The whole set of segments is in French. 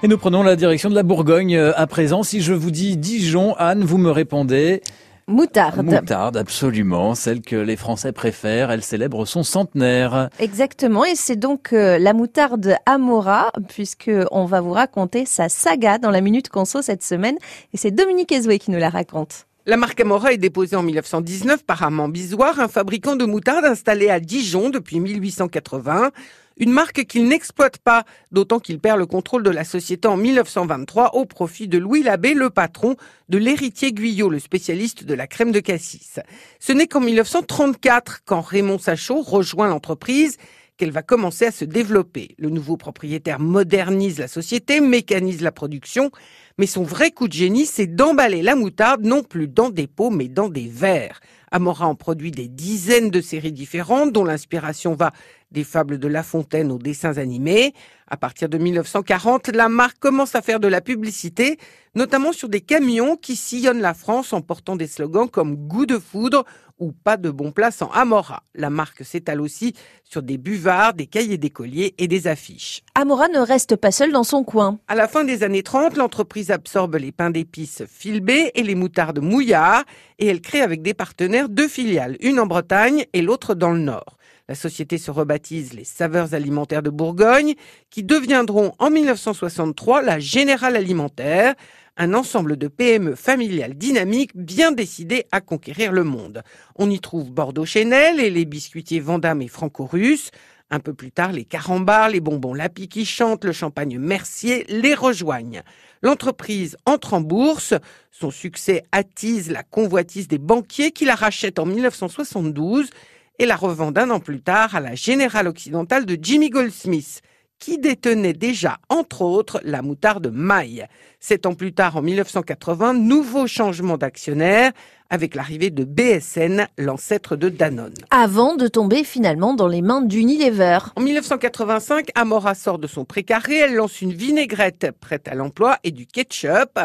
Et nous prenons la direction de la Bourgogne euh, à présent. Si je vous dis Dijon, Anne, vous me répondez Moutarde. Moutarde, absolument, celle que les Français préfèrent. Elle célèbre son centenaire. Exactement, et c'est donc euh, la moutarde Amora, puisque on va vous raconter sa saga dans la Minute Conso cette semaine, et c'est Dominique Ezoué qui nous la raconte. La marque Amora est déposée en 1919 par Armand Bisoir, un fabricant de moutarde installé à Dijon depuis 1880. Une marque qu'il n'exploite pas, d'autant qu'il perd le contrôle de la société en 1923 au profit de Louis Labbé, le patron de l'héritier Guyot, le spécialiste de la crème de cassis. Ce n'est qu'en 1934, quand Raymond Sachot rejoint l'entreprise, qu'elle va commencer à se développer. Le nouveau propriétaire modernise la société, mécanise la production, mais son vrai coup de génie, c'est d'emballer la moutarde non plus dans des pots, mais dans des verres. Amora en produit des dizaines de séries différentes, dont l'inspiration va des fables de La Fontaine aux dessins animés. À partir de 1940, la marque commence à faire de la publicité, notamment sur des camions qui sillonnent la France en portant des slogans comme goût de foudre ou pas de bon plat sans Amora. La marque s'étale aussi sur des buvards, des cahiers d'écoliers et des affiches. Amora ne reste pas seule dans son coin. À la fin des années 30, l'entreprise absorbe les pains d'épices Filbé et les moutardes Mouillard et elle crée avec des partenaires deux filiales, une en Bretagne et l'autre dans le Nord. La société se rebaptise les Saveurs alimentaires de Bourgogne, qui deviendront en 1963 la Générale alimentaire, un ensemble de PME familiales dynamiques bien décidées à conquérir le monde. On y trouve Bordeaux Chenel et les biscuitiers Vandame et Franco-Russe. Un peu plus tard, les carambars, les bonbons Lapi qui chantent, le champagne Mercier les rejoignent. L'entreprise entre en bourse. Son succès attise la convoitise des banquiers qui la rachètent en 1972 et la revend un an plus tard à la Générale Occidentale de Jimmy Goldsmith, qui détenait déjà, entre autres, la moutarde maille. Sept ans plus tard, en 1980, nouveau changement d'actionnaire avec l'arrivée de BSN, l'ancêtre de Danone. Avant de tomber finalement dans les mains d'Unilever. En 1985, Amora sort de son précaré, elle lance une vinaigrette prête à l'emploi et du ketchup.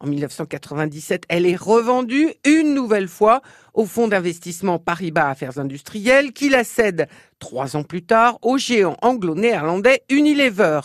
En 1997, elle est revendue une nouvelle fois au fonds d'investissement Paribas Affaires Industrielles qui la cède trois ans plus tard au géant anglo-néerlandais Unilever.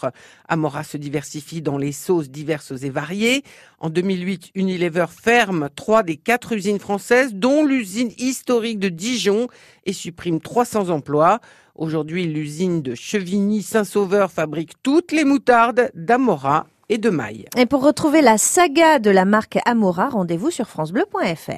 Amora se diversifie dans les sauces diverses et variées. En 2008, Unilever ferme trois des quatre usines françaises, dont l'usine historique de Dijon, et supprime 300 emplois. Aujourd'hui, l'usine de Chevigny-Saint-Sauveur fabrique toutes les moutardes d'Amora et de Maille. Et pour retrouver la saga de la marque Amora, rendez-vous sur francebleu.fr.